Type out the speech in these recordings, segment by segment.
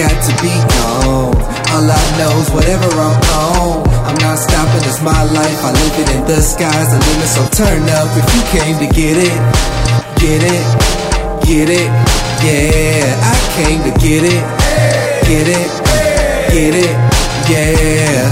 got to be gone. All I know is whatever I'm on. I'm not stopping, it's my life. I live it in the sky's the limit. So turn up if you came to get it. Get it, get it, yeah. I came to get it. Get it, get it, yeah.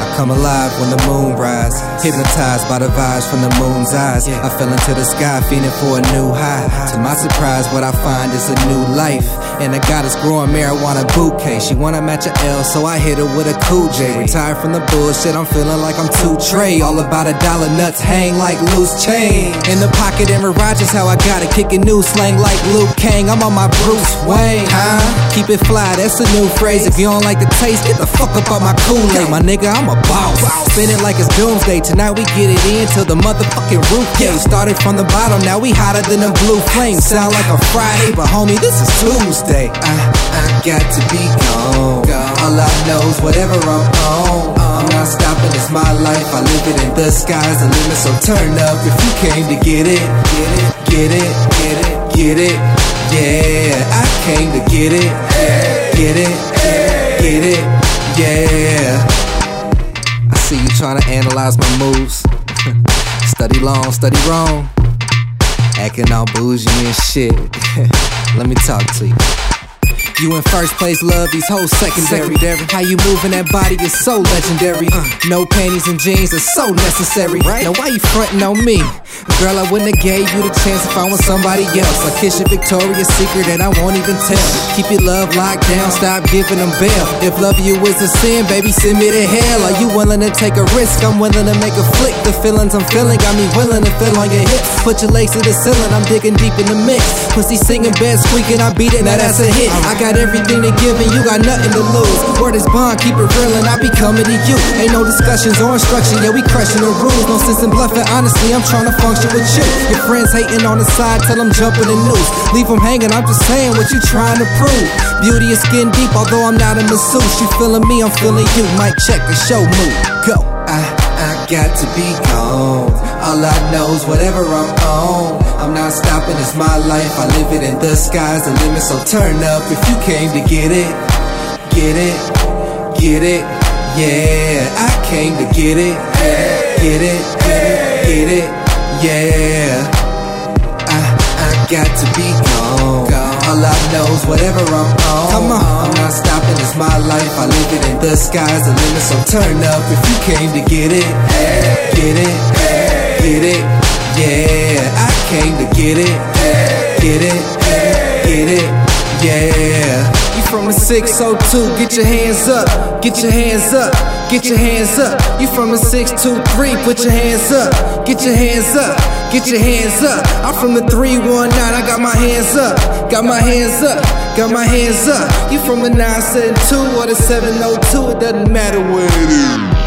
I come alive when the moon rise. Hypnotized by the vibes from the moon's eyes. I fell into the sky, feeling for a new high. To my surprise, what I find is a new life. And I got goddess growing marijuana bouquet. She wanna match a L, so I hit her with a cool J. Retired from the bullshit, I'm feeling like I'm too Trey. All about a dollar, nuts hang like loose chain. In the pocket and mirage is how I got it. Kicking new slang like Liu Kang. I'm on my Bruce Wayne. Huh? Keep it fly, that's a new phrase. If you don't like the taste, get the fuck up on my Kool-Aid. My nigga, I'm a boss. Spin it like it's doomsday. Tonight we get it in till the motherfucking roof cave. Started from the bottom, now we hotter than a blue flame. Sound like a Friday, but homie, this is Tuesday. I, I got to be gone. All I know is whatever I'm on. I'm not stopping, it's my life. I live it in the sky's the limit. So turn up if you came to get it. Get it, get it, get it, get it. Yeah, I came to get it. Get it, get it, yeah. I see you trying to analyze my moves. study long, study wrong. Acting all bougie and shit. Let me talk to you. You in first place, love these hoes secondary. How you moving that body is so legendary. Uh. No panties and jeans are so necessary. Right? Now why you frontin' on me? Girl, I wouldn't have gave you the chance if I was somebody else. I kiss your Victoria's Secret and I won't even tell. Keep your love locked down, stop giving them bail. If love you is a sin, baby, send me to hell. Are you willing to take a risk? I'm willing to make a flick. The feelings I'm feeling got me willing to feel on your hips. Put your legs to the ceiling, I'm digging deep in the mix. Pussy singing, bed squeaking, I beat it, now that's a hit. I got everything to give and you got nothing to lose. Word is bond, keep it real and I be coming to you. Ain't no discussions or instruction, yeah, we crushing the rules. No sense in bluffing, honestly, I'm trying to function with you. Your friends hating on the side, tell them jumping the noose. Leave them hanging, I'm just saying what you trying to prove. Beauty is skin deep, although I'm not a masseuse. You feeling me, I'm feeling you. Mic check the show move. Go. I, I got to be gone. All I know is whatever I'm on. I'm not stopping, it's my life. I live it in the sky's the limit. So turn up if you came to get it. Get it, get it, yeah. I came to get it. Get it, get it, yeah. I, I got to be gone. All I know is whatever I'm on. Come on. I'm not stopping, it's my life. I live it in the sky's the limit. So turn up if you came to get it. Hey. Get it, hey. get it, yeah. I came to get it. hey. Get it, get it, yeah. You from the 602, get your hands up, get your hands up, get your hands up. You from the 623, put your hands up, get your hands up, get your hands up. I'm from the 319, I got my hands up, got my hands up, got my hands up. You from the 972 or the 702, it doesn't matter where it is.